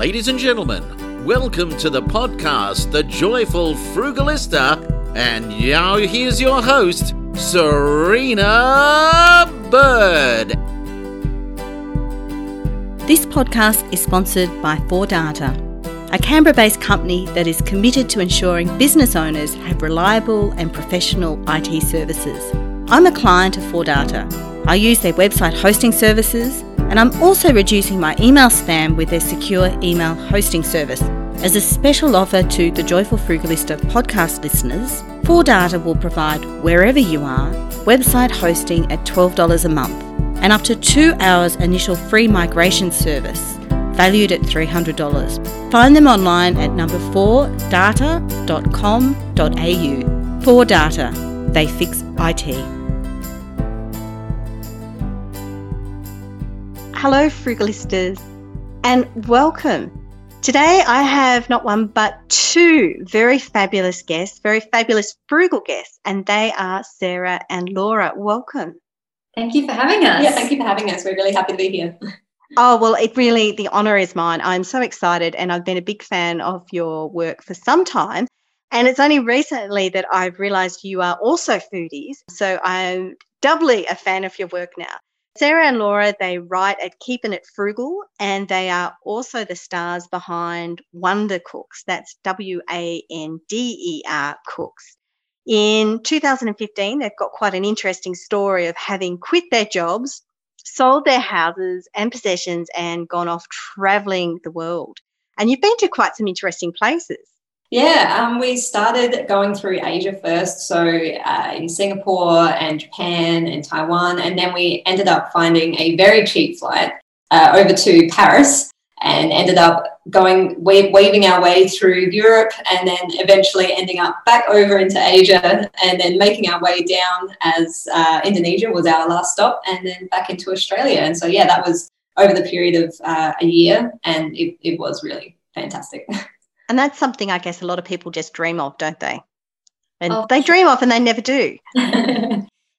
Ladies and gentlemen, welcome to the podcast, The Joyful Frugalista. And now here's your host, Serina Bird. This podcast is sponsored by 4Data, a Canberra based company that is committed to ensuring business owners have reliable and professional IT services. I'm a client of 4Data. I use their website hosting services and I'm also reducing my email spam with their secure email hosting service. As a special offer to the Joyful Frugalista podcast listeners, 4Data will provide, wherever you are, website hosting at $12 a month and up to two hours initial free migration service, valued at $300. Find them online at number 4data.com.au. 4Data, they fix IT. Hello, Frugalistas, and welcome. Today I have not one but two very fabulous guests, very fabulous frugal guests, and they are Sarah and Laura. Welcome. Thank you for having us. Yeah, thank you for having us. We're really happy to be here. Oh, well, it really, the honour is mine. I'm so excited, and I've been a big fan of your work for some time. And it's only recently that I've realised you are also foodies. So I'm doubly a fan of your work now. Sarah and Laura, they write at Keeping It Frugal, and they are also the stars behind Wandercooks. That's W A N D E R Cooks. In 2015, they've got quite an interesting story of having quit their jobs, sold their houses and possessions, and gone off traveling the world. And you've been to quite some interesting places. Yeah, um, we started going through Asia first, so uh, in Singapore and Japan and Taiwan, and then we ended up finding a very cheap flight uh, over to Paris and ended up going waving our way through Europe and then eventually ending up back over into Asia and then making our way down as uh, Indonesia was our last stop and then back into Australia. And so, yeah, that was over the period of uh, a year and it, it was really fantastic. And that's something I guess a lot of people just dream of, don't they? And oh. they dream of and they never do.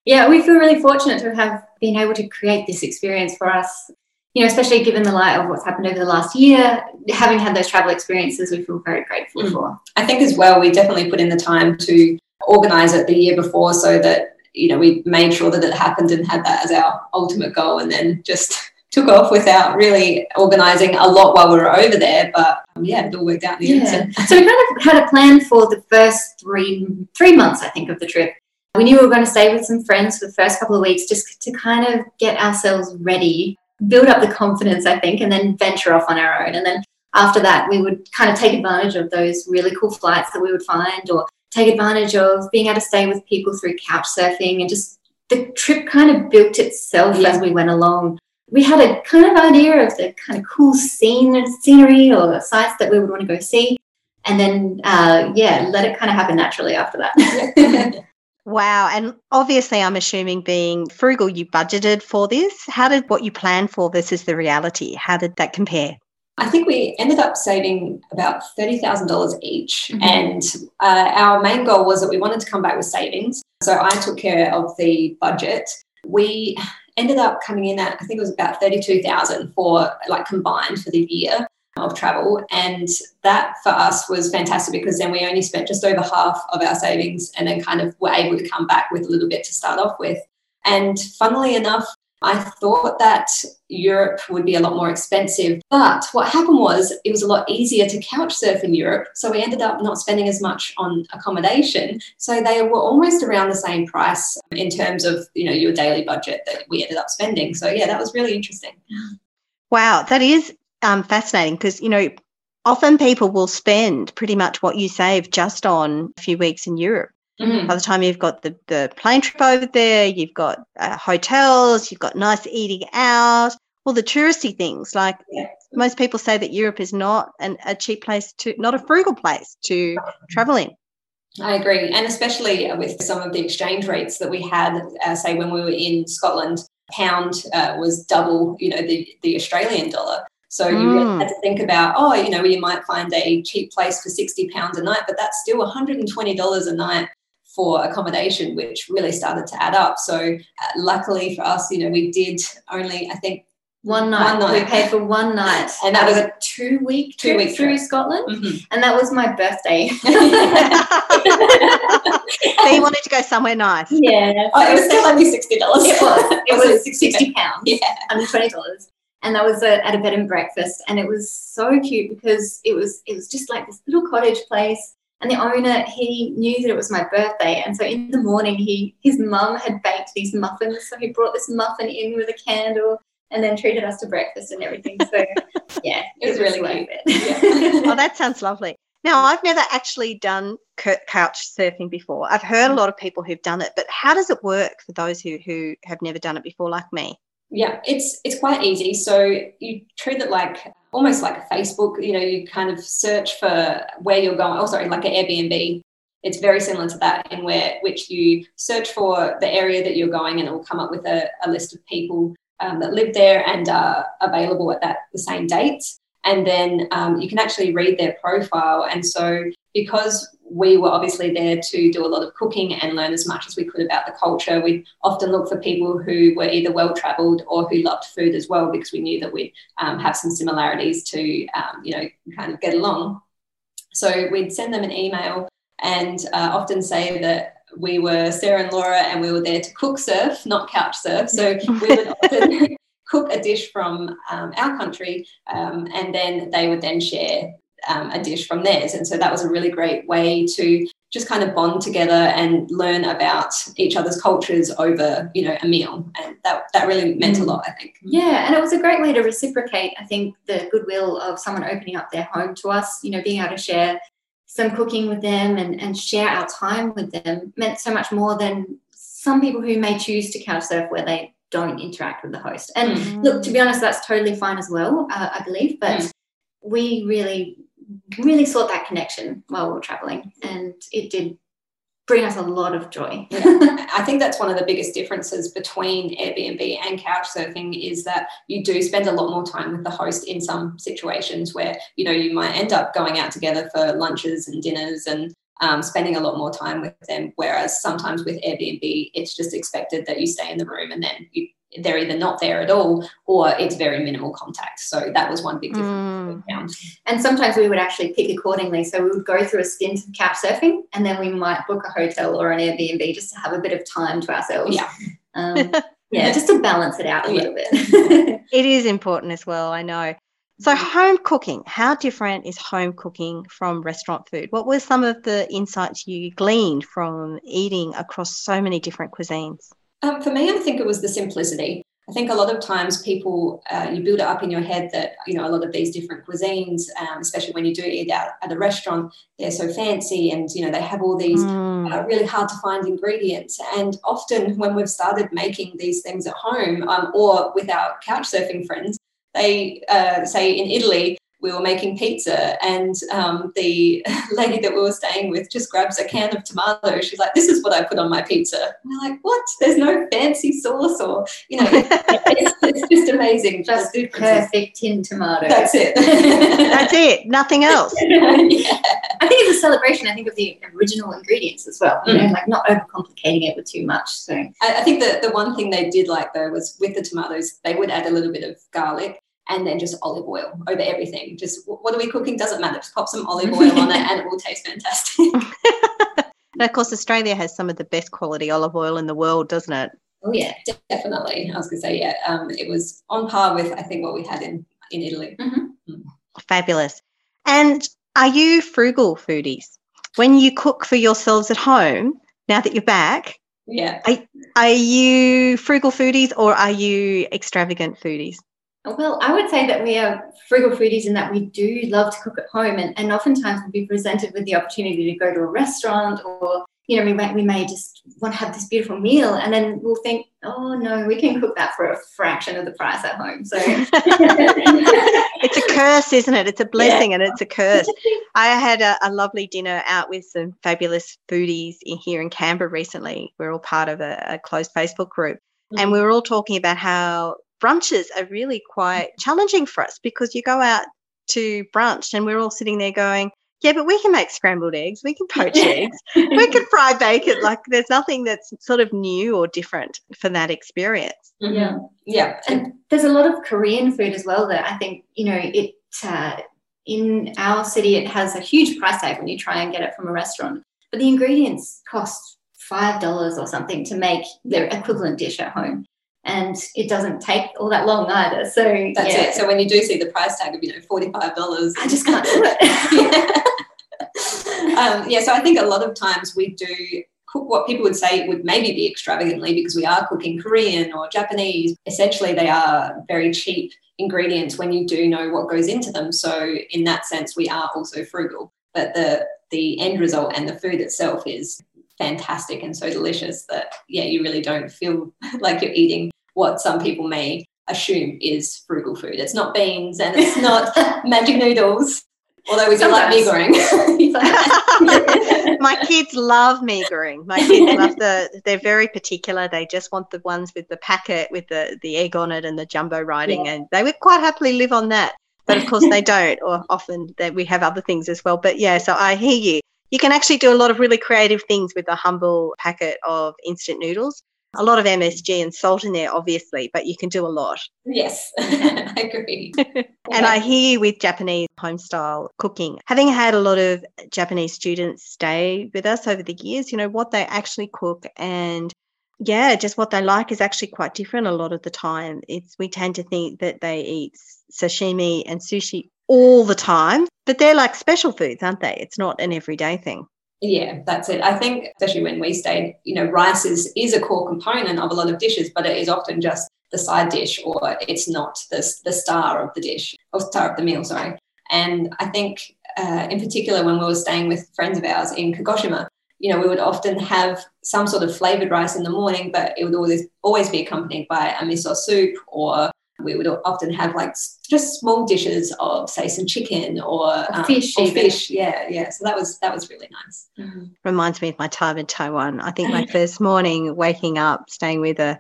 yeah, we feel really fortunate to have been able to create this experience for us. You know, especially given the light of what's happened over the last year, having had those travel experiences, we feel very grateful mm. for. I think as well, we definitely put in the time to organise it the year before so that you know we made sure that it happened and had that as our ultimate goal, and then just took off without really organising a lot while we were over there. But yeah, it all worked out in the yeah. end. So. so we kind of had a plan for the first three three months, I think, of the trip. We knew we were going to stay with some friends for the first couple of weeks just to kind of get ourselves ready, build up the confidence, I think, and then venture off on our own. And then after that, we would kind of take advantage of those really cool flights that we would find or take advantage of being able to stay with people through couch surfing and just the trip kind of built itself yeah. as we went along we had a kind of idea of the kind of cool scene scenery or sites that we would want to go see and then uh, yeah let it kind of happen naturally after that wow and obviously i'm assuming being frugal you budgeted for this how did what you planned for versus the reality how did that compare I think we ended up saving about $30,000 each. Mm-hmm. And uh, our main goal was that we wanted to come back with savings. So I took care of the budget. We ended up coming in at I think it was about thirty two thousand for like combined for the year of travel, and that for us was fantastic because then we only spent just over half of our savings, and then kind of were able to come back with a little bit to start off with. And funnily enough, I thought that Europe would be a lot more expensive. But what happened was it was a lot easier to couch surf in Europe. So we ended up not spending as much on accommodation. So they were almost around the same price in terms of, you know, your daily budget that we ended up spending. So yeah, that was really interesting. Wow, that is um, fascinating because, you know, often people will spend pretty much what you save just on a few weeks in Europe. Mm-hmm. By the time you've got the, the plane trip over there, you've got uh, hotels, you've got nice eating out, all the touristy things. Like yeah. most people say that Europe is not an, a cheap place to, not a frugal place to travel in. I agree. And especially with some of the exchange rates that we had, uh, say, when we were in Scotland, pound uh, was double, you know, the, the Australian dollar. So you mm. really had to think about, oh, you know, you might find a cheap place for sixty pounds a night, but that's still one hundred and twenty dollars a night for accommodation, which really started to add up. So, uh, luckily for us, you know, we did only, I think, One night. One night. We paid for one night. And that was a two week two trip week through trip. Scotland. Mhm. And that was my birthday. so you wanted to go somewhere nice. yeah. Oh, it was still only sixty dollars. It was. It Was it was 60? pounds, Yeah. hundred twenty dollars, and that was a, at a bed and breakfast, and it was so cute because it was it was just like this little cottage place, and the owner he knew that it was my birthday, and so in the morning he his mum had baked these muffins, so he brought this muffin in with a candle, and then treated us to breakfast and everything. So yeah, It was really worth cute. it. Oh, that sounds lovely. Now, I've never actually done couch surfing before. I've heard a lot of people who've done it, but how does it work for those who, who have never done it before, like me? Yeah, it's it's quite easy. So you treat it like almost like a Facebook. You know, you kind of search for where you're going. Oh, sorry, like an Airbnb. It's very similar to that in where which you search for the area that you're going, and it will come up with a, a list of people um, that live there and are available at that the same dates. And then um, you can actually read their profile. And so because we were obviously there to do a lot of cooking and learn as much as we could about the culture. We often look for people who were either well traveled or who loved food as well, because we knew that we'd um, have some similarities to, um, you know, kind of get along. So we'd send them an email and uh, often say that we were Sarah and Laura and we were there to cook surf, not couch surf. So we would often cook a dish from um, our country um, and then they would then share um, a dish from theirs. And so that was a really great way to just kind of bond together and learn about each other's cultures over, you know, a meal. And that, that really meant a lot, I think. Yeah, and it was a great way to reciprocate, I think, the goodwill of someone opening up their home to us, you know, being able to share some cooking with them and, and share our time with them meant so much more than some people who may choose to couch surf where they don't interact with the host. And Mm. look, to be honest, that's totally fine as well, uh, I believe, but we really, really sought that connection while we were traveling, and it did bring us a lot of joy. I think that's one of the biggest differences between Airbnb and couch surfing is that you do spend a lot more time with the host in some situations where you know you might end up going out together for lunches and dinners and um, spending a lot more time with them. Whereas sometimes with Airbnb, it's just expected that you stay in the room and then you, they're either not there at all or it's very minimal contact. So that was one big difference Mm. we found. And sometimes we would actually pick accordingly. So we would go through a stint of couch surfing and then we might book a hotel or an Airbnb just to have a bit of time to ourselves. Yeah. Um, yeah, just to balance it out a Yeah. little bit. It is important as well, I know. So, home cooking, how different is home cooking from restaurant food? What were some of the insights you gleaned from eating across so many different cuisines? Um, for me, I think it was the simplicity. I think a lot of times people, uh, you build it up in your head that, you know, a lot of these different cuisines, um, especially when you do eat out at a restaurant, they're so fancy and, you know, they have all these Mm. uh, really hard to find ingredients. And often when we've started making these things at home um, or with our couch surfing friends, they uh, say in Italy, we were making pizza and um, the lady that we were staying with just grabs a can of tomato. She's like, this is what I put on my pizza. And we're like, what? There's no fancy sauce or, you know, it's, it's just amazing. just the the perfect tin tomato. That's it. That's it, nothing else. yeah. I think it's a celebration, I think, of the original ingredients as well. You know, Mm. like not overcomplicating it with too much. So I, I think that the one thing they did like though was with the tomatoes, they would add a little bit of garlic and then just olive oil over everything. Just what are we cooking? Doesn't matter. Just pop some olive oil on it and it will taste fantastic. And of course, Australia has some of the best quality olive oil in the world, doesn't it? oh yeah. Definitely. I was going to say, yeah, um, it was on par with, I think, what we had in, in Italy. Fabulous. And are you frugal foodies? When you cook for yourselves at home, now that you're back, Yeah. are you frugal foodies or are you extravagant foodies? Well, I would say that we are frugal foodies in that we do love to cook at home, and, and oftentimes we'll be presented with the opportunity to go to a restaurant, or you know, we may we may just want to have this beautiful meal, and then we'll think, oh no, we can cook that for a fraction of the price at home. So It's a curse, isn't it? It's a blessing and it's a curse. I had a, a lovely dinner out with some fabulous foodies in, here in Canberra recently. We're all part of a, a closed Facebook group, and mm-hmm. we were all talking about how brunches are really quite challenging for us because you go out to brunch and we're all sitting there going, Yeah, but we can make scrambled eggs. We can poach eggs. We can fry bacon. Like there's nothing that's sort of new or different for that experience. Mm-hmm. Yeah. Yeah. And there's a lot of Korean food as well that I think, you know, it uh, in our city it has a huge price tag when you try and get it from a restaurant. But the ingredients cost five dollars or something to make their equivalent dish at home and it doesn't take all that long either. So that's yeah. it. So when you do see the price tag of you know forty five dollars, I just can't do it. yeah. um, yeah. So I think a lot of times we do cook what people would say would maybe be extravagantly because we are cooking Korean or Japanese. Essentially, they are very cheap ingredients when you do know what goes into them. So in that sense, we are also frugal. But the the end result and the food itself is fantastic and so delicious that yeah you really don't feel like you're eating what some people may assume is frugal food. It's not beans and it's not magic noodles although we do like mee goreng my kids love mee goreng my kids love the they're very particular. They just want the ones with the packet with the the egg on it and the jumbo writing yeah. and they would quite happily live on that. But of course they don't or often that we have other things as well. But yeah so i hear you you can actually do a lot of really creative things with a humble packet of instant noodles. A lot of MSG and salt in there, obviously, but you can do a lot. Yes, I agree. and I hear you with Japanese home style cooking. Having had a lot of Japanese students stay with us over the years, you know, what they actually cook and yeah, just what they like is actually quite different a lot of the time. It's we tend to think that they eat sashimi and sushi all the time, but they're like special foods, aren't they? It's not an everyday thing. Yeah, that's it. I think especially when we stayed, you know, rice is, is a core component of a lot of dishes, but it is often just the side dish or it's not the, the star of the dish or star of the meal, sorry. And I think uh, in particular when we were staying with friends of ours in Kagoshima, you know, we would often have some sort of flavored rice in the morning, but it would always always be accompanied by a miso soup or we would often have like just small dishes of say some chicken or, um, fish or fish. Yeah yeah. So that was that was really nice. Mm-hmm. reminds me of my time in taiwan. I think my first morning waking up staying with a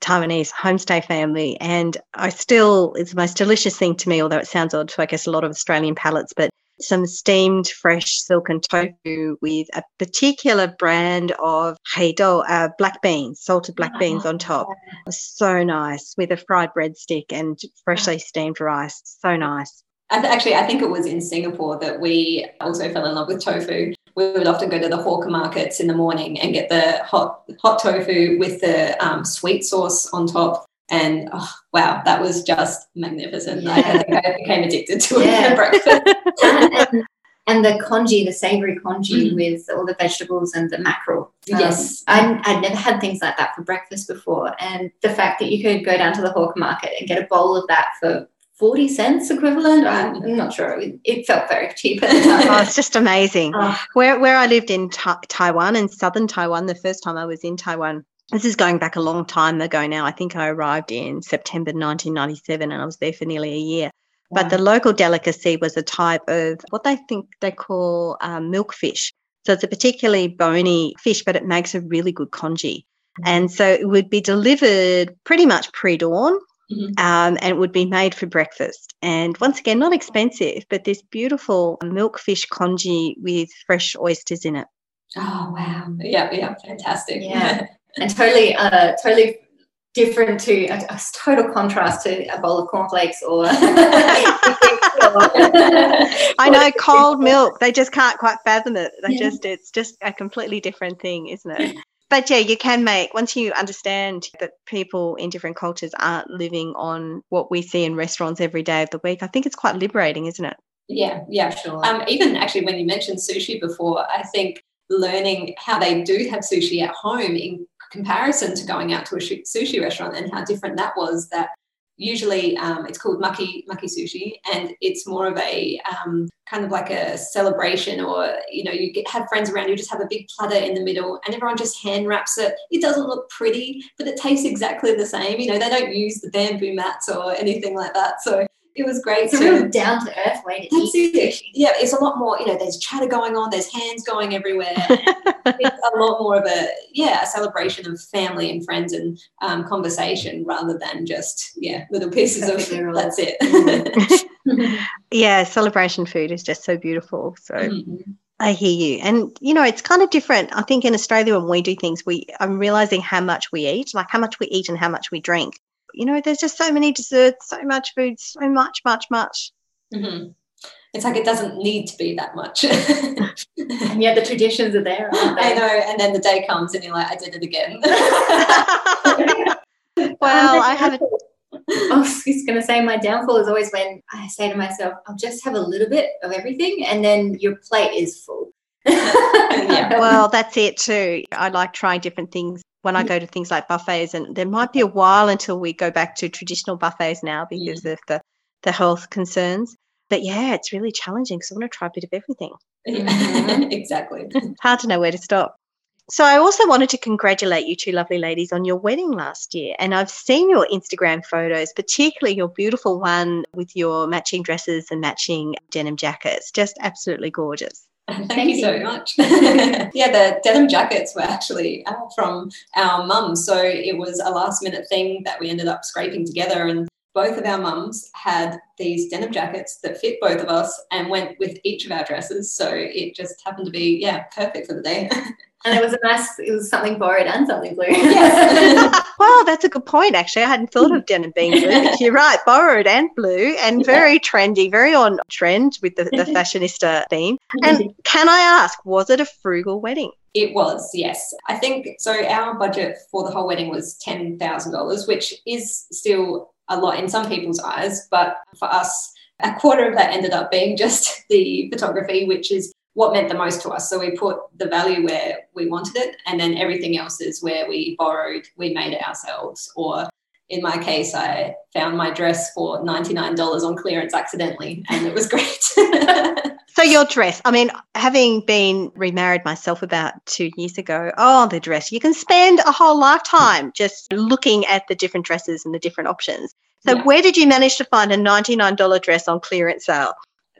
taiwanese homestay family and i still it's the most delicious thing to me although it sounds odd to i guess a lot of australian palates but some steamed fresh silken tofu with a particular brand of heido, uh, black beans, salted black oh, beans on top. So nice with a fried breadstick and freshly steamed rice. So nice. Actually, I think it was in Singapore that we also fell in love with tofu. We would often go to the hawker markets in the morning and get the hot hot tofu with the um, sweet sauce on top and oh, wow, that was just magnificent. Yeah. I think I became addicted to yeah. it for breakfast. and, and, the congee, the savory congee mm. with all the vegetables and the mackerel. Um, yes. I, I'd never had things like that for breakfast before. And the fact that you could go down to the hawker market and get a bowl of that for 40 cents equivalent. I'm not sure. It, felt very cheap at the time. oh, it's just amazing. Oh. Where, where I lived in ta- Taiwan, in southern Taiwan, the first time I was in Taiwan, this is going back a long time ago now. I think I arrived in September 1997 and I was there for nearly a year. Wow. But the local delicacy was a type of what they think they call um, milkfish. So it's a particularly bony fish, but it makes a really good congee. Mm-hmm. And so it would be delivered pretty much pre dawn. Mm-hmm. Um, and it would be made for breakfast. And once again, not expensive, but this beautiful milkfish congee with fresh oysters in it. Oh, wow. Yeah, yeah, fantastic. Yeah. and totally, uh, totally different to a, a, total contrast to a bowl of cornflakes or. I know cold milk. They just can't quite fathom it. They yeah. just it's just a completely different thing, isn't it? But yeah, you can make once you understand that people in different cultures aren't living on what we see in restaurants every day of the week. I think it's quite liberating, isn't it? Yeah, yeah, sure. Um, even actually, when you mentioned sushi before, I think learning how they do have sushi at home in comparison to going out to a sushi restaurant and how different that was that usually um, it's called maki maki sushi and it's more of a um, kind of like a celebration or you know you get, have friends around you just have a big platter in the middle and everyone just hand wraps it. It doesn't look pretty but it tastes exactly the same you know they don't use the bamboo mats or anything like that so it was great. It's a to- real down to earth way to That's eat it. Yeah, it's a lot more, you know, there's chatter going on, there's hands going everywhere. it's a lot more of a, yeah, a celebration of family and friends and um, conversation rather than just, yeah, little pieces of, that's it. yeah, celebration food is just so beautiful. So Mhm. I hear you. And you know, it's kind of different. I think in Australia when we do things, we I'm realizing how much we eat, like how much we eat and how much we drink. You know, there's just so many desserts, so much food, so much, much, much. Mhm. It's like it doesn't need to be that much. And yet the traditions are there, aren't I know, and then the day comes and you're like, I did it again. well, I haven't I was just going to say my downfall is always when I say to myself, I'll just have a little bit of everything, and then your plate is full. Yeah. well, that's it too. I like trying different things when I mm. go to things like buffets, and there might be a while until we go back to traditional buffets now mm. because of the, the health concerns. But yeah, it's really challenging because I want to try a bit of everything. Yeah, mm-hmm. exactly. Hard to know where to stop. So I also wanted to congratulate you two lovely ladies on your wedding last year. And I've seen your Instagram photos, particularly your beautiful one with your matching dresses and matching denim jackets. Just absolutely gorgeous. Thank, Thank you so you. much. yeah, the denim jackets were actually uh, from our mum. So it was a last minute thing that we ended up scraping together. And both of our mums had these denim jackets that fit both of us and went with each of our dresses. So it just happened to be, yeah, perfect for the day. And it was a nice, it was something borrowed and something blue. Yes. Well, that's a good point, actually. I hadn't thought of denim being blue, but you're right, borrowed and blue and very trendy, very on trend with the, the fashionista theme. And can I ask, was it a frugal wedding? It was, yes. I think so. Our budget for the whole wedding was $10,000, which is still a lot in some people's eyes. But for us, a quarter of that ended up being just the photography, which is what meant the most to us. So we put the value where we wanted it, and then everything else is where we borrowed, we made it ourselves. Or in my case, I found my dress for $99 on clearance accidentally, and it was great. So your dress, I mean, having been remarried myself about two years ago, oh, the dress, you can spend a whole lifetime just looking at the different dresses and the different options. So Yeah. where did you manage to find a $99 dress on clearance sale?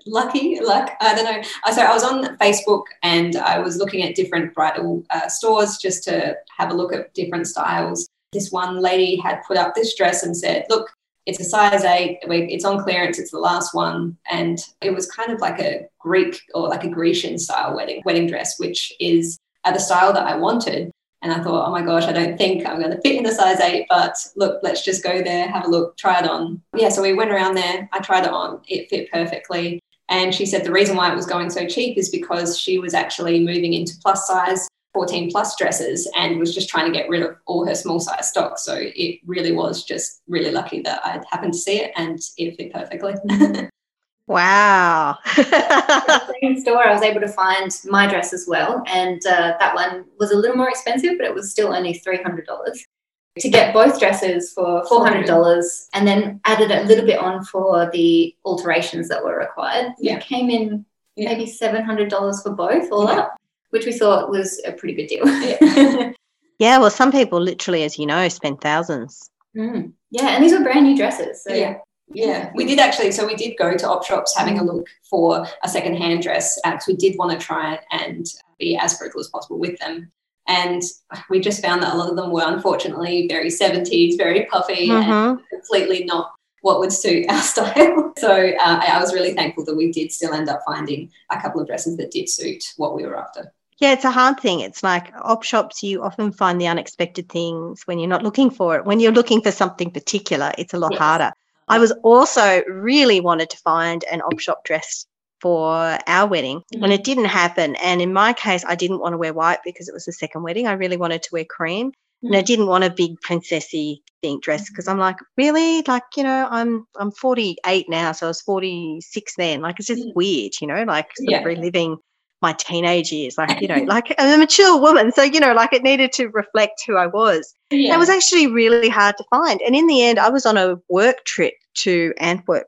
lucky luck i don't know Uh, so i was on facebook and i was looking at different bridal uh, stores just to have a look at different styles this one lady had put up this dress and said look it's a size 8 it's on clearance it's the last one and it was kind of like a greek or like a grecian style wedding wedding dress which is the style that i wanted and I thought, oh my gosh, I don't think I'm going to fit in the size eight, but look, let's just go there, have a look, try it on. Yeah, so we went around there. I tried it on. It fit perfectly. And she said the reason why it was going so cheap is because she was actually moving into plus size 14 plus dresses and was just trying to get rid of all her small size stock. So it really was just really lucky that I happened to see it and it fit perfectly. Wow. same store, I was able to find my dress as well, and uh, that one was a little more expensive, but it was still only three hundred dollars. To get both dresses for four hundred dollars, and then added a little bit on for the alterations that were required. Yeah. It came in Yeah. maybe seven hundred dollars for both, all Yeah. up, which we thought was a pretty good deal. Yeah. yeah, well, some people literally, as you know, spend thousands. Mm. Yeah, and these were brand new dresses. So Yeah. Yeah, we did actually. So we did go to op shops having a look for a second hand dress because we did want to try it and be as frugal as possible with them. And we just found that a lot of them were unfortunately very 70s, very puffy, and Mhm. completely not what would suit our style. So uh, I I was really thankful that we did still end up finding a couple of dresses that did suit what we were after. Yeah, it's a hard thing. It's like op shops, you often find the unexpected things when you're not looking for it. When you're looking for something particular, it's a lot Yes. harder. I was also really wanted to find an op shop dress for our wedding mm-hmm. and it didn't happen. And in my case, I didn't want to wear white because it was the second wedding. I really wanted to wear cream and I mm-hmm. didn't want a big princessy pink dress mm-hmm. because I'm like, really? Like, you know, I'm I'm 48 now, so I was 46 then. Like, it's just Mm. weird, you know, like Yeah. reliving my teenage years. Like, you know, like I'm a mature woman, so you know, like it needed to reflect who I was. Yeah. It was actually really hard to find. And in the end, I was on a work trip to Antwerp.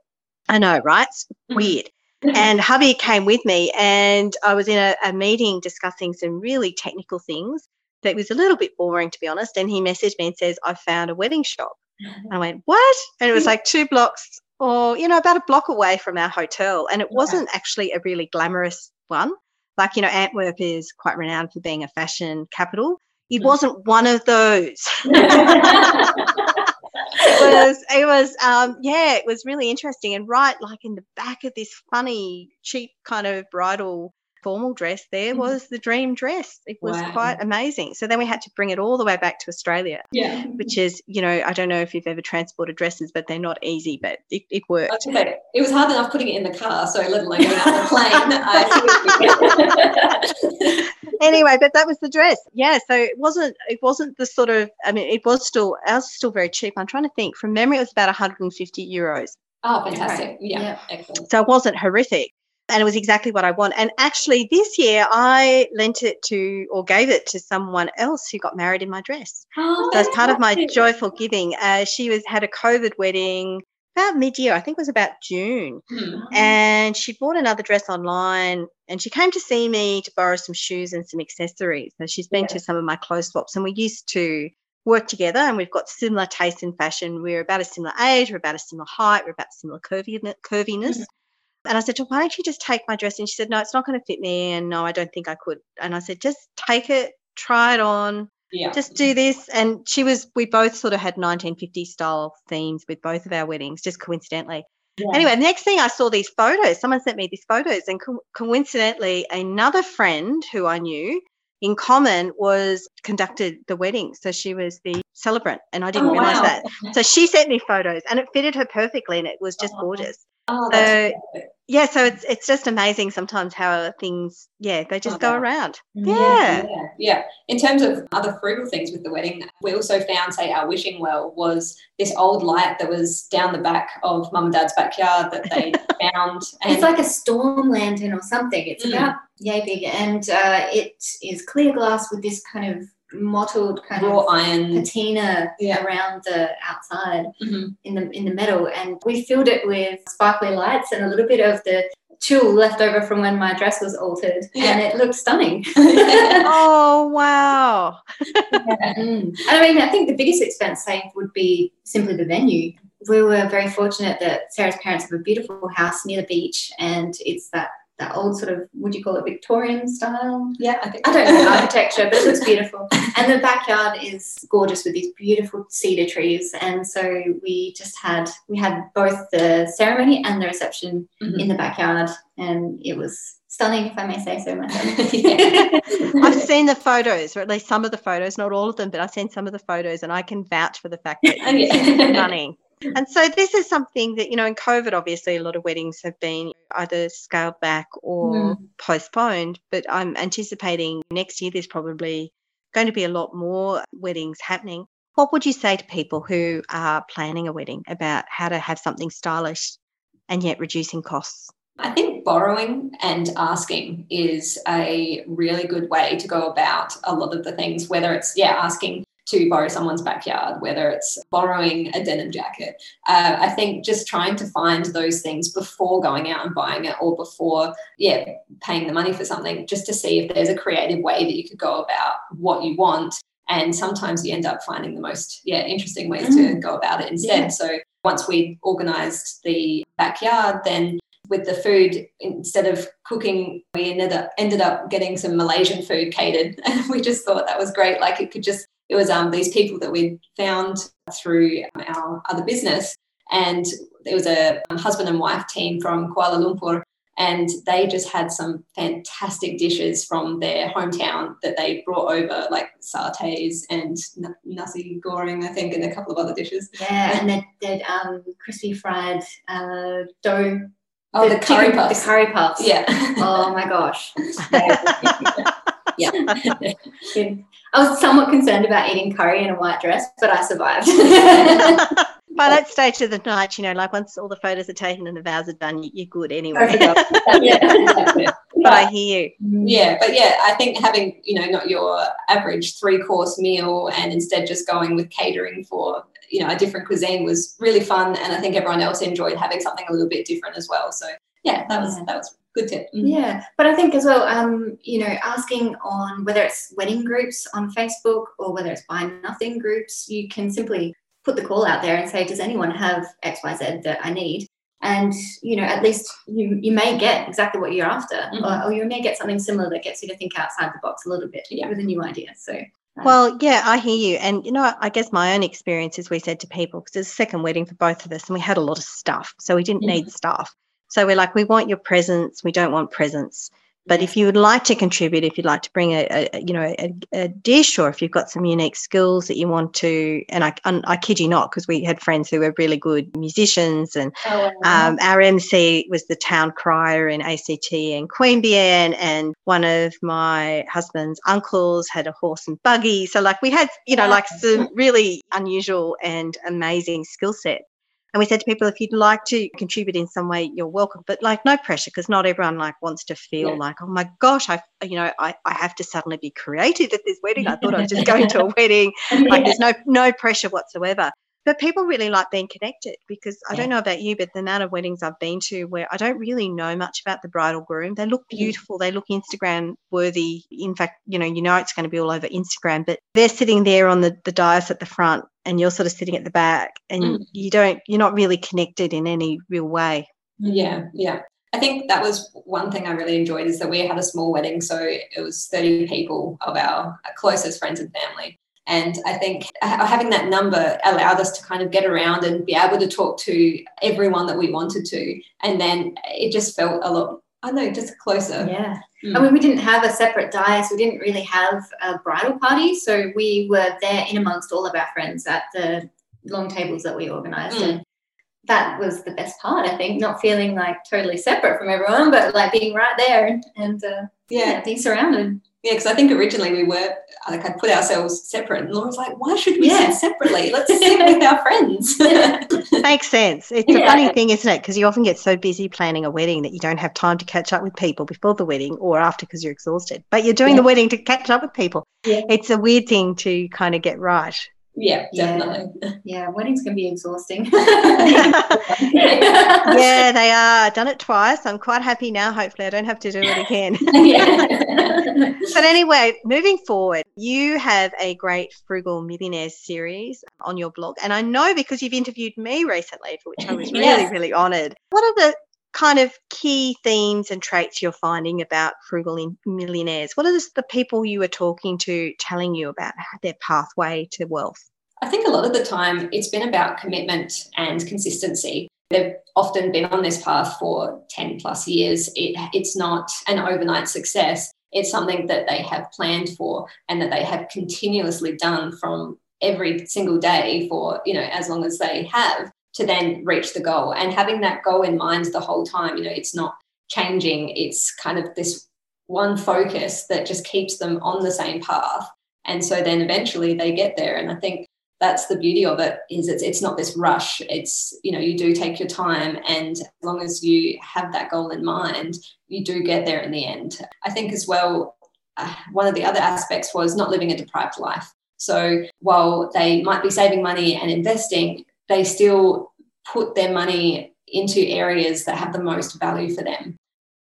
I know, right? It's Mhm. weird. and hubby came with me, and I was in a, a meeting discussing some really technical things that was a little bit boring, to be honest. And he messaged me and says, I found a wedding shop. I went, What? And it was like two blocks or, you know, about a block away from our hotel. And it Yeah. wasn't actually a really glamorous one. Like, you know, Antwerp is quite renowned for being a fashion capital. It Mm. wasn't one of those. it was it was um yeah it was really interesting and right like in the back of this funny cheap kind of bridal formal dress there Mhm. was the dream dress it was Wow. quite amazing so then we had to bring it all the way back to australia yeah. which is you know i don't know if you've ever transported dresses but they're not easy but it, it worked was it was hard enough putting it in the car, so let alone getting on the plane. Anyway but that was the dress yeah so it wasn't it wasn't the sort of i mean it was still ours was still very cheap i'm trying to think from memory it was about 150 euros oh, fantastic. Yeah, Yeah. excellent. So it wasn't horrific. And it was exactly what I want. And actually, this year I lent it to or gave it to someone else who got married in my dress. Oh, So as part of my joyful giving, uh, she was had a COVID wedding about mid-year. I think it was about June, Hmm. and she bought another dress online. And she came to see me to borrow some shoes and some accessories. So she's been Yeah. to some of my clothes swaps, and we used to work together. And we've got similar tastes in fashion. We're about a similar age. We're about a similar height. We're about similar curvy, curviness. Mhm. And I said, her, why don't you just take my dress? And she said, no, it's not going to fit me. And no, I don't think I could. And I said, just take it, try it on, Yeah. just do this. And she was, we both sort of had 1950 style themes with both of our weddings, just coincidentally. Yeah. Anyway, the next thing I saw these photos, someone sent me these photos, and co- coincidentally, another friend who I knew in common was conducted the wedding. So she was the celebrant, and I didn't Oh, realize wow. that. So she sent me photos, and it fitted her perfectly, and it was just Oh. gorgeous Oh, that's So, yeah so it's it's just amazing sometimes how things yeah they just Oh, go wow. around Yeah. yeah Yeah, yeah. In terms of other frugal things with the wedding, we also found, say, our wishing well was this old light that was down the back of mum and dad's backyard that they found. And It's like a storm lantern or something. It's Mm. about yay big, and uh, it is clear glass with this kind of mottled kind raw of iron. patina Yeah. around the outside Mhm. in the in the metal, and we filled it with sparkly lights and a little bit of the tulle left over from when my dress was altered, Yeah. and it looked stunning. oh wow Mm. And I mean, I think the biggest expense saved would be simply the venue. We were very fortunate that Sarah's parents have a beautiful house near the beach, and it's that that old sort of would you call it Victorian style? Yeah, I think. I don't know architecture, but it looks beautiful. And the backyard is gorgeous with these beautiful cedar trees. And so we just had we had both the ceremony and the reception Mhm. in the backyard, and it was stunning, if I may say so myself. Yeah. i've seen the photos or at least some of the photos not all of them but i've seen some of the photos and i can vouch for the fact that Oh, yeah. it's stunning and so this is something that you know in covid obviously a lot of weddings have been either scaled back or mm. postponed but i'm anticipating next year there's probably going to be a lot more weddings happening. What would you say to people who are planning a wedding about how to have something stylish and yet reducing costs? I think borrowing and asking is a really good way to go about a lot of the things, whether it's, yeah, asking to borrow someone's backyard, whether it's borrowing a denim jacket. Uh, I think just trying to find those things before going out and buying it or before, yeah, paying the money for something, just to see if there's a creative way that you could go about what you want. And sometimes you end up finding the most, yeah, interesting ways to go about it instead. Yeah. So once we organized the backyard, then with the food, instead of cooking, we ended up ended up getting some Malaysian food catered, and we just thought that was great. Like it could just it was um these people that we'd found through our other business, and it was a husband and wife team from Kuala Lumpur, and they just had some fantastic dishes from their hometown that they brought over, like satays and nasi goreng, I think, and a couple of other dishes. Yeah, and that that um, crispy fried uh, dough. Oh, the, curry chicken- puffs. The curry puffs. Yeah. Oh my gosh. yeah. I was somewhat concerned about eating curry in a white dress, but I survived. by that stage of the night you know like once all the photos are taken and the vows are done you- you're good anyway yeah. but i hear you mm. Yeah, but yeah, I think having, you know, not your average three course meal and instead just going with catering for, you know, a different cuisine was really fun. And I think everyone else enjoyed having something a little bit different as well. So yeah, that was Yeah. that was a good tip. Yeah, but I think as well, um, you know, asking on whether it's wedding groups on Facebook or whether it's buy nothing groups, you can simply put the call out there and say, does anyone have XYZ that I need? And you know, at least you you may get exactly what you're after, Mhm. or, or you may get something similar that gets you to think outside the box a little bit Yeah. with a new idea. So um, Well, yeah, I hear you. And, you know, I guess my own experience is we said to people, because it's a second wedding for both of us, and we had a lot of stuff. So we didn't Mhm. need stuff. So we're like, we want your presence. We don't want presents. But if you would like to contribute, if you'd like to bring a, a you know a, a dish, or if you've got some unique skills that you want to, and I, and I kid you not, because we had friends who were really good musicians, and um, our MC was the town crier in ACT in Queanbeyan, and one of my husband's uncles had a horse and buggy. So, like, we had, you know, like some really unusual and amazing skill set. And we said to people, if you'd like to contribute in some way, you're welcome, but like no pressure, because not everyone like wants to feel Yeah. like, oh my gosh, I, you know, I, I have to suddenly be creative at this wedding. I thought I was just going to a wedding like there's no no pressure whatsoever but people really like being connected because i don't know about you but the amount of weddings i've been to where i don't really know much about the bride or groom they look Mm. beautiful they look instagram worthy in fact you know you know it's going to be all over instagram but they're sitting there on the, the dais at the front and you're sort of sitting at the back and Mm. you don't you're not really connected in any real way Yeah, yeah. I think that was one thing I really enjoyed is that we had a small wedding. So it was 30 people of our closest friends and family. And I think having that number allowed us to kind of get around and be able to talk to everyone that we wanted to. And then it just felt a lot, I don't know, just closer. yeah. Mm. I mean, we didn't have a separate dais. We didn't really have a bridal party. So we were there in amongst all of our friends at the long tables that we organized. Mm. And that was the best part, I think, not feeling like totally separate from everyone, but like being right there and, and uh, Yeah. yeah, being surrounded. Yeah, because I think originally we were like I put ourselves separate, and Laura was like, "Why should we Yeah. sit separately? Let's sit with our friends." makes sense it's a funny thing isn't it because you often get so busy planning a wedding that you don't have time to catch up with people before the wedding or after because you're exhausted but you're doing Yeah. the wedding to catch up with people Yeah. it's a weird thing to kind of get right yeah, Yeah. definitely. Yeah, weddings can be exhausting. yeah, they are. Done it twice. I'm quite happy now. Hopefully, I don't have to do it again. yeah. but anyway, moving forward, you have a great Frugal Millionaires series on your blog. And I know because you've interviewed me recently, for which I was really, Yes. really honored. What are the kind of key themes and traits you're finding about frugal millionaires? What are the, the people you are talking to telling you about their pathway to wealth? I think a lot of the time it's been about commitment and consistency. They've often been on this path for 10 plus years. It, it's not an overnight success. It's something that they have planned for and that they have continuously done from every single day for, you know, as long as they have to then reach the goal. And having that goal in mind the whole time, you know, it's not changing. It's kind of this one focus that just keeps them on the same path. And so then eventually they get there. And I think that's the beauty of it is it's, it's not this rush. It's you know you do take your time and as long as you have that goal in mind you do get there in the end. I think as well uh, one of the other aspects was not living a deprived life. So while they might be saving money and investing they still put their money into areas that have the most value for them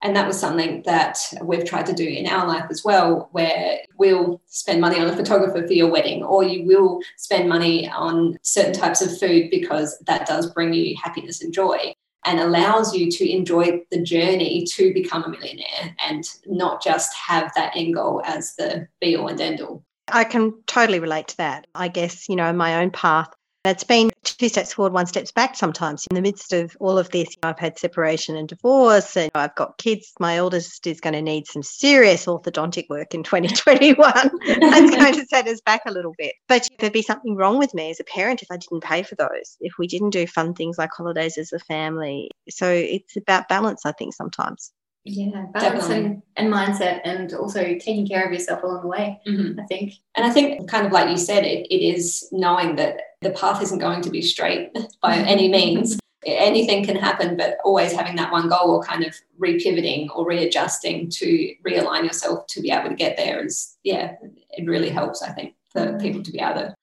and that was something that we've tried to do in our life as well, where we'll spend money on a photographer for your wedding, or you will spend money on certain types of food because that does bring you happiness and joy and allows you to enjoy the journey to become a millionaire and not just have that end goal as the be all and end all. I can totally relate to that. I guess, you know, my own path, it's been two steps forward, one steps back sometimes. In the midst of all of this, I've had separation and divorce, and I've got kids. My eldest is going to need some serious orthodontic work in 2021. That's going to set us back a little bit. But there'd be something wrong with me as a parent if I didn't pay for those, if we didn't do fun things like holidays as a family. So it's about balance, I think, sometimes. Yeah, balance and, and mindset, and also taking care of yourself along the way. Mhm. I think. And I think, kind of like you said, it, it is knowing that the path isn't going to be straight by any means. Anything can happen, but always having that one goal or kind of repivoting or readjusting to realign yourself to be able to get there is, yeah, it really helps, I think, for people to be able to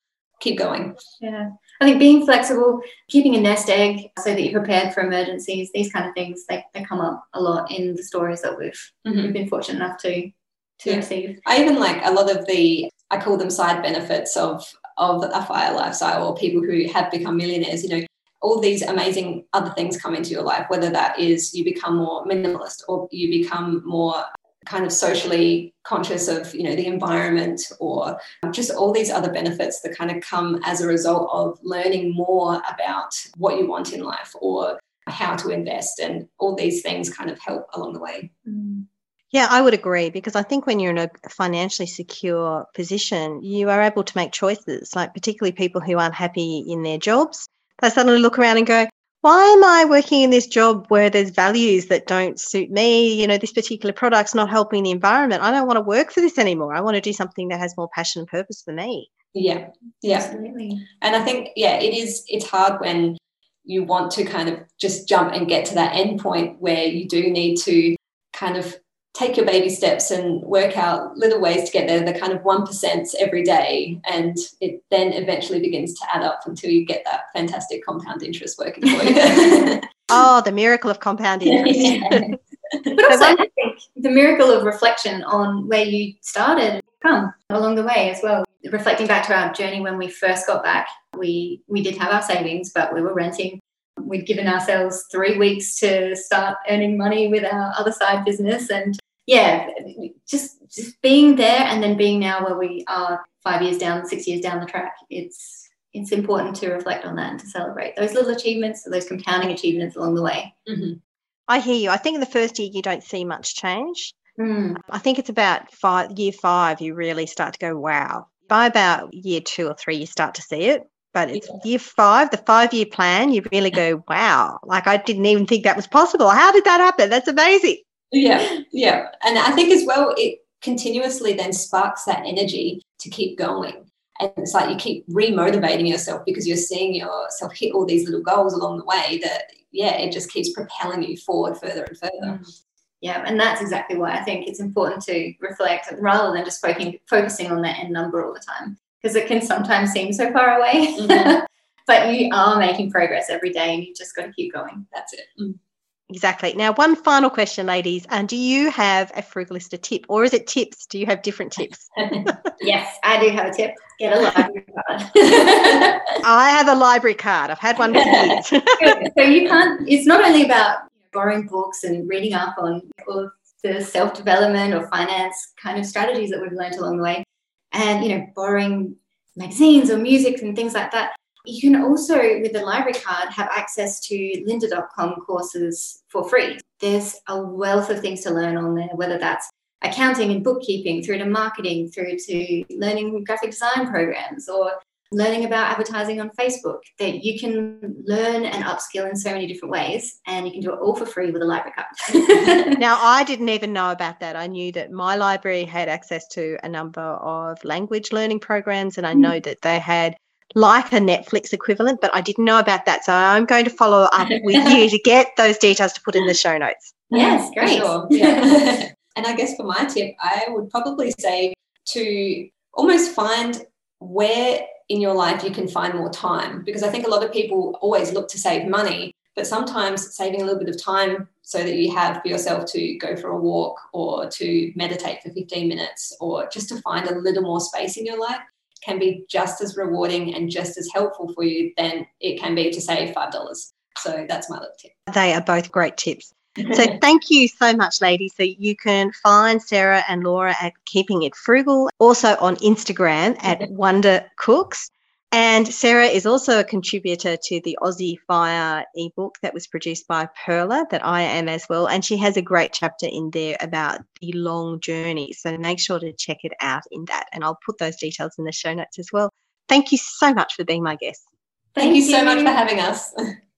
keep going. Yeah, I think being flexible, keeping a nest egg so that you're prepared for emergencies, these kind of things, they, they come up a lot in the stories that we've Mhm. we've been fortunate enough to to Yeah. receive. I even like a lot of the, I call them side benefits of of a fire lifestyle or people who have become millionaires, you know, all these amazing other things come into your life, whether that is you become more minimalist or you become more kind of socially conscious of you know the environment or just all these other benefits that kind of come as a result of learning more about what you want in life or how to invest and all these things kind of help along the way mm. yeah i would agree because i think when you're in a financially secure position you are able to make choices like particularly people who aren't happy in their jobs they suddenly look around and go why am I working in this job where there's values that don't suit me? You know, this particular product's not helping the environment. I don't want to work for this anymore. I want to do something that has more passion and purpose for me. Yeah, yeah, absolutely. And I think, yeah, it is. It's hard when you want to kind of just jump and get to that end point where you do need to kind of take your baby steps and work out little ways to get there, the kind of 1% every day. And it then eventually begins to add up until you get that fantastic compound interest working for you. oh, the miracle of compound interest. Yeah. but also, I think the miracle of reflection on where you started come along the way as well. Reflecting back to our journey when we first got back, we, we did have our savings, but we were renting we'd given ourselves three weeks to start earning money with our other side business. And yeah just just being there and then being now where we are five years down six years down the track it's it's important to reflect on that and to celebrate those little achievements those compounding achievements along the way. Mm-hmm. i hear you. I think in the first year you don't see much change. Mm. i think it's about five year five you really start to go wow. By about year two or three you start to see it but it's year five, the five year plan, you really go, wow, like I didn't even think that was possible. How did that happen? That's amazing. Yeah, yeah. And I think as well, it continuously then sparks that energy to keep going. And it's like you keep remotivating yourself because you're seeing yourself hit all these little goals along the way that, yeah, it just keeps propelling you forward further and further. Mm. Yeah, and that's exactly why I think it's important to reflect rather than just focusing, focusing on that end number all the time because it can sometimes seem so far away. Mm-hmm. but you are making progress every day and you just got to keep going. That's it. Mm. Exactly. Now, one final question, ladies. And do you have a Frugalista tip or is it tips? Do you have different tips? yes, I do have a tip. Get a library card. I have a library card. I've had one for years. so you can't, it's not only about borrowing books and reading up on all of the self development or finance kind of strategies that we've learned along the way and, you know, borrowing magazines or music and things like that. You can also, with the library card, have access to lynda.com courses for free. There's a wealth of things to learn on there, whether that's accounting and bookkeeping, through to marketing, through to learning graphic design programs, or learning about advertising on Facebook. That you can learn and upskill in so many different ways, and you can do it all for free with a library card. now, I didn't even know about that. I knew that my library had access to a number of language learning programs, and I mm. know that they had like a Netflix equivalent, but I didn't know about that. So I'm going to follow up with you to get those details to put in the show notes. Yes, great. Sure. Yeah. and I guess for my tip, I would probably say to almost find where in your life you can find more time because I think a lot of people always look to save money, but sometimes saving a little bit of time so that you have for yourself to go for a walk or to meditate for 15 minutes or just to find a little more space in your life can be just as rewarding and just as helpful for you than it can be to save $5. So that's my little tip. They are both great tips. So thank you so much, ladies. So you can find Sarah and Laura at Keeping It Frugal, also on Instagram at Wonder Cooks. And Sarah is also a contributor to the Aussie Fire ebook that was produced by Pearler, that I am as well. And she has a great chapter in there about the long journey. So make sure to check it out in that. And I'll put those details in the show notes as well. Thank you so much for being my guest. Thank, Thank you so much for having us.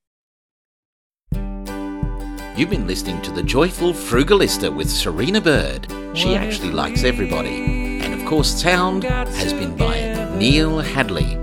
You've been listening to The Joyful Frugalista with Serina Bird. She actually likes everybody. And of course, sound has been by Neil Hadley.